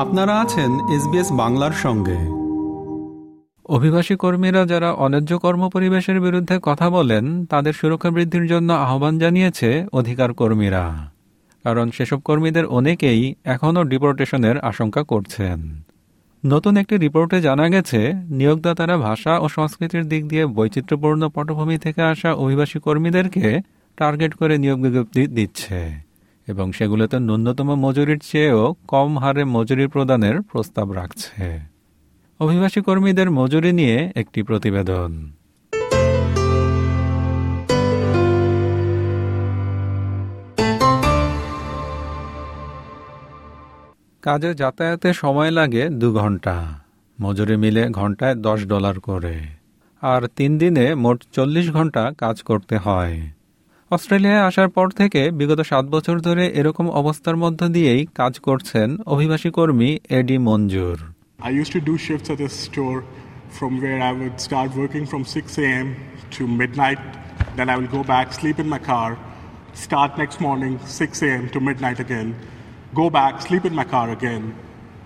আপনারা আছেন এসবিএস বাংলার সঙ্গে। অভিবাসী কর্মীরা যারা অন্যায্য কর্মপরিবেশের বিরুদ্ধে কথা বলেন, তাদের সুরক্ষা বৃদ্ধির জন্য আহ্বান জানিয়েছে অধিকার কর্মীরা। কারণ সেসব কর্মীদের অনেকেই এখনও ডিপোর্টেশনের আশঙ্কা করছেন। নতুন একটি রিপোর্টে জানা গেছে, নিয়োগদাতারা ভাষা ও সংস্কৃতির দিক দিয়ে বৈচিত্র্যপূর্ণ পটভূমি থেকে আসা অভিবাসী কর্মীদেরকে টার্গেট করে নিয়োগ বিজ্ঞপ্তি দিচ্ছে। এবং সেগুলোতে ন্যূনতম মজুরির চেয়েও কম হারে মজুরি প্রদানের প্রস্তাব রাখছে। অভিবাসী কর্মীদের মজুরি নিয়ে একটি প্রতিবেদন। কাজে যাতায়াতে সময় লাগে দু ঘণ্টা। মজুরি মিলে ঘন্টায় দশ ডলার করে। আর তিন দিনে মোট চল্লিশ ঘণ্টা কাজ করতে হয়। অস্ট্রেলিয়ায় আসার পর থেকে বিগত সাত বছর ধরে এরকম অবস্থার মধ্য দিয়েই কাজ করছেন অভিবাসী কর্মী এডি মঞ্জুর I used to do shifts at this store from where I would start working from 6 a.m. to midnight. Then I will go back, sleep in my car, start next morning 6 a.m. to midnight again, go back, sleep in my car again,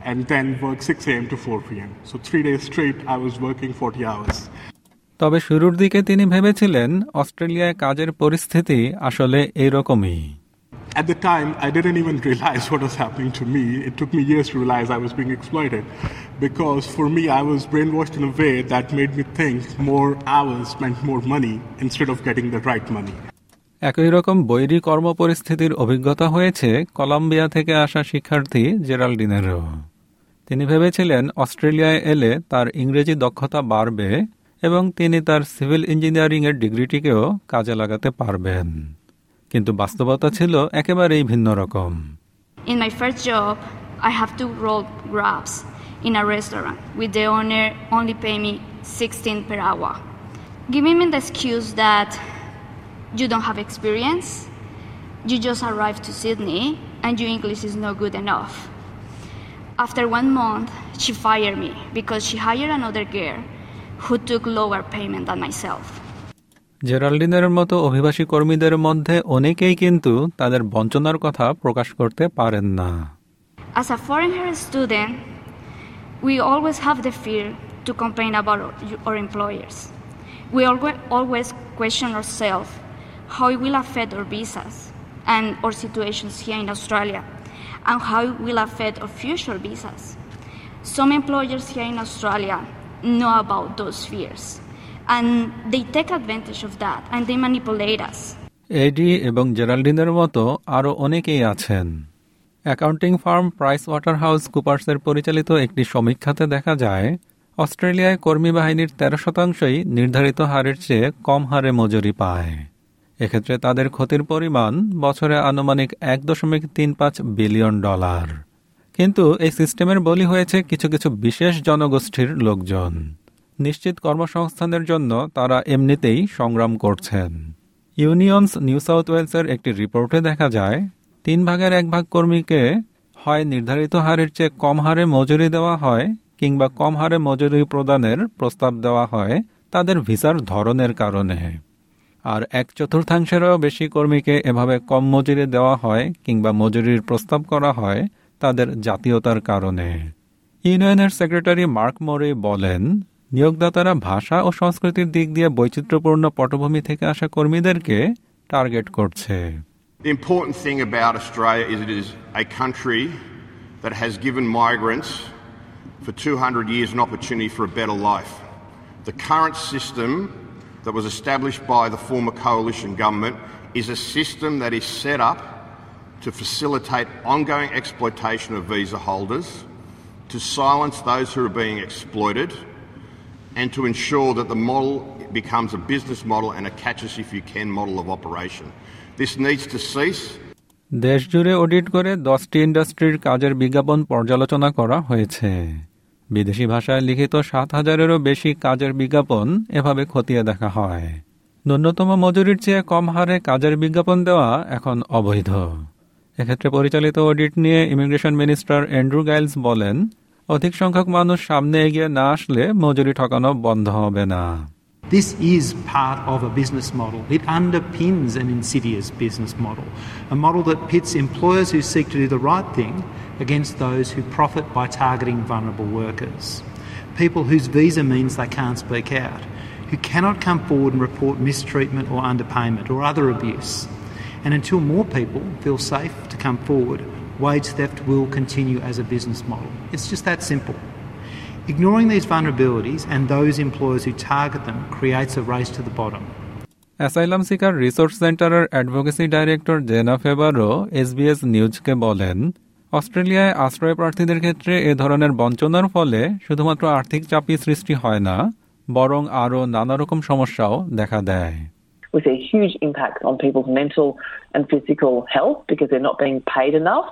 and then work 6 a.m. to 4 p.m. So three days straight, I was working 40 hours. তবে শুরুর দিকে তিনি ভেবেছিলেন অস্ট্রেলিয়ায় কাজের পরিস্থিতি আসলে এইরকমই At the time, I didn't even realize what was happening to me. It took me years to realize I was being exploited. Because for me, I was brainwashed in a way that made me think more hours meant more money instead of getting the right money. একই রকম বৈরী কর্মপরিস্থিতির অভিজ্ঞতা হয়েছে Colombia থেকে আসা শিক্ষার্থী জেরাল্ডিনেরও তিনি ভেবেছিলেন অস্ট্রেলিয়ায় এলে তার ইংরেজি দক্ষতা বাড়বে এবং তিনি তার সিভিল ইঞ্জিনিয়ারিংয়ের ডিগ্রিটিকেও কাজে লাগাতে পারবেন কিন্তু বাস্তবতা ছিল একেবারেই ভিন্ন রকম In my first job, I have to roll grabs in a restaurant with the owner only pay me 16 per hour, giving me the excuse that you don't have experience, you just arrived to Sydney, and your English is not good enough. After one month, she fired me because she hired another girl who took lower payment than myself. জেরাল্ডিনের মতো অভিবাসী কর্মীদের মধ্যে অনেকেই কিন্তু তাদের বঞ্চনার কথা প্রকাশ করতে পারেন না As a foreigner student, we always have the fear to complain about our, our employers. We alwa- always question ourselves how it will affect our visas and our situations here in Australia, and how it will affect our future visas. Some employers here in Australia know about those fears, and they take advantage of that and they manipulate us. এডি এবং জেরাল্ডিনের মতো আরও অনেকেই আছেন। Accounting firm price water house কুপার্সের পরিচালিত একটি সমীক্ষাতে দেখা যায় অস্ট্রেলিয়ায় কর্মী বাহিনীর তেরো শতাংশই নির্ধারিত হারের চেয়ে কম হারে মজুরি পায়। এক্ষেত্রে তাদের ক্ষতির পরিমাণ বছরে আনুমানিক এক দশমিক তিন পাঁচ বিলিয়ন ডলার। কিন্তু এই সিস্টেমের বলি হয়েছে কিছু কিছু বিশেষ জনগোষ্ঠীর লোকজন। নিশ্চিত কর্মসংস্থানের জন্য তারা এমনিতেই সংগ্রাম করছেন। ইউনিয়নস নিউ সাউথ ওয়েলসের একটি রিপোর্টে দেখা যায়, তিন ভাগের এক ভাগ কর্মীকে হয় নির্ধারিত হারের চেয়ে কম হারে মজুরি দেওয়া হয় কিংবা কম হারে মজুরি প্রদানের প্রস্তাব দেওয়া হয় তাদের ভিসার ধরনের কারণে। আর এক চতুর্থাংশেরও বেশি কর্মীকে এভাবে কম মজুরি দেওয়া হয় কিংবা মজুরির প্রস্তাব করা হয় তাদের জাতীয়তার কারণে ইউনিয়নের সেক্রেটারি মার্ক মোরে বলেন নিয়োগদাতারা ভাষা ও সংস্কৃতির দিক দিয়ে বৈচিত্র্যপূর্ণ পটভূমি থেকে আসা কর্মীদেরকে টার্গেট করছে The important thing about Australia is it is a country that has given migrants for 200 years an opportunity for a better life. The current system that was established by the former coalition government is a system that is set up to facilitate ongoing exploitation of visa holders, to silence those who are being exploited, and to ensure that the model becomes a business model and a catch us if you can model of operation. This needs to cease. দেশজুড়ে audit করে দশটি ইন্ডাস্ট্রির কাজের বিজ্ঞাপন পর্যালোচনা করা হয়েছে বিদেশি ভাষায় লিখিত সাত হাজারেরও বেশি কাজের বিজ্ঞাপন এভাবে খতিয়ে দেখা হয় ন্যূনতম মজুরির চেয়ে কম হারে কাজের বিজ্ঞাপন দেওয়া এখন অবৈধ এক্ষেত্রে পরিচালিত অডিট নিয়ে ইমিগ্রেশন মিনিস্টার অ্যান্ড্রু গাইলস বলেন অধিক সংখ্যক মানুষ সামনে এগিয়ে না আসলে মজুরি ঠকানো বন্ধ হবে না This is part of a business model. It underpins an insidious business model, a model that pits employers who seek to do the right thing against those who profit by targeting vulnerable workers. People whose visa means they can't speak out, who cannot come forward and report mistreatment or underpayment or other abuse. And until more people feel safe to come forward, wage theft will continue as a business model. It's just that simple. Ignoring these vulnerabilities and those employers who target them creates a race to the bottom. Asylum seeker resource সেন্টারের advocacy director Jana Favero SBS নিউজকে বলেন অস্ট্রেলিয়ায় আশ্রয় প্রার্থীদের ক্ষেত্রে এ ধরনের বঞ্চনার ফলে শুধুমাত্র আর্থিক চাপই সৃষ্টি হয় না বরং আরও নানা রকম সমস্যাও দেখা দেয় We see huge impacts on people's mental and physical health because they're not being paid enough.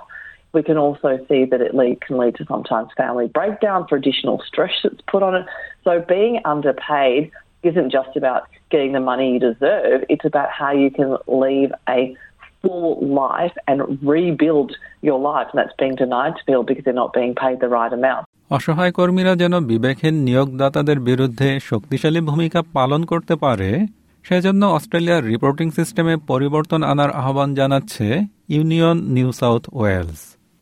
We can also see that it lead, can lead to sometimes family breakdown for additional stress that's put on it. So being underpaid isn't just about getting the money you deserve, it's about how you can leave a full life and rebuild your life. And that's being denied to people because they're not being paid the right amount. অসহায় কর্মীরা যেন বিবেকহীন নিয়োগদাতাদের বিরুদ্ধে শক্তিশালী ভূমিকা পালন করতে পারে সেজন্য অস্ট্রেলিয়ার রিপোর্টিং সিস্টেমে পরিবর্তন আনার আহ্বান জানাচ্ছে ইউনিয়ন নিউ সাউথ ওয়েলস।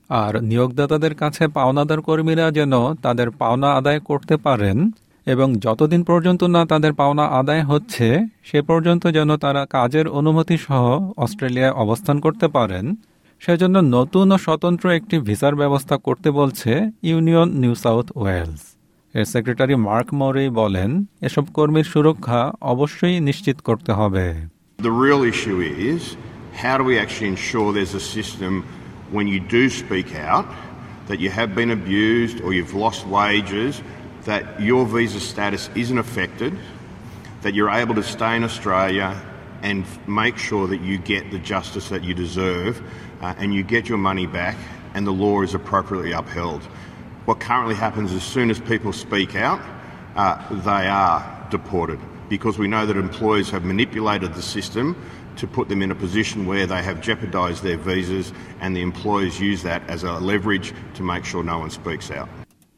আর নিয়োগদাতাদের কাছে পাওনাদার কর্মীরা যেন তাদের পাওনা আদায় করতে পারেন এবং যতদিন পর্যন্ত না তাদের পাওনা আদায় হচ্ছে, সে পর্যন্ত যেন তারা কাজের অনুমতি সহ অস্ট্রেলিয়ায় অবস্থান করতে পারেন। সেজন্য নতুন ও স্বতন্ত্র একটি ভিসার ব্যবস্থা করতে বলছে ইউনিয়ন নিউ সাউথ ওয়েলস। এর সেক্রেটারি মার্ক মরে বলেন এসব কর্মীর সুরক্ষা অবশ্যই নিশ্চিত করতে হবে The real issue is how do we actually ensure there's a system when you do speak out that you have been abused or you've lost wages, that your visa status isn't affected, that you're able to stay in Australia and make sure that you get the justice that you deserve uh, and you get your money back and the law is appropriately upheld. What currently happens as soon as people speak out, uh, they are deported because we know that employers have manipulated the system to put them in a position where they have jeopardised their visas and the employers use that as a leverage to make sure no one speaks out.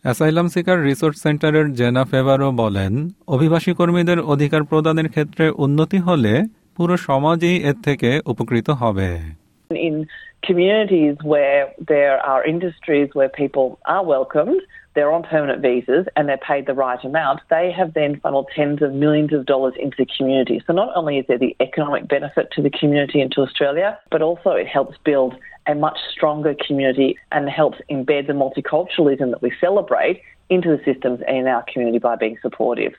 Asylum seeker resource সেন্টারের Jenna ফেভারো বলেন অভিবাসী কর্মীদের অধিকার প্রদানের ক্ষেত্রে উন্নতি হলে পুরো সমাজই এর থেকে উপকৃত হবে In communities where there are industries where people are welcomed, they're on permanent visas and they're paid the right amount, they have then funneled tens of millions of dollars into the community. So not only is there the economic benefit to the community and to Australia, but also it helps build a much stronger community and helps embed the multiculturalism that we celebrate into the systems and in our community by being supportive.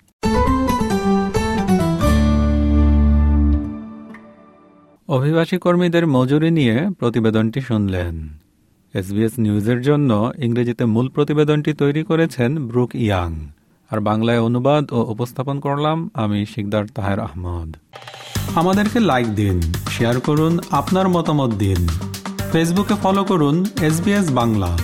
অভিবাসী কর্মীদের মজুরি নিয়ে প্রতিবেদনটি শুনলেন। SBS নিউজের জন্য ইংরেজিতে মূল প্রতিবেদনটি তৈরি করেছেন ব্রুক ইয়াং। আর বাংলায় অনুবাদ ও উপস্থাপন করলাম আমি শিকদার তাহের আহমদ। আমাদেরকে লাইক দিন, শেয়ার করুন, আপনার মতামত দিন। ফেসবুকে ফলো করুন এস বাংলা।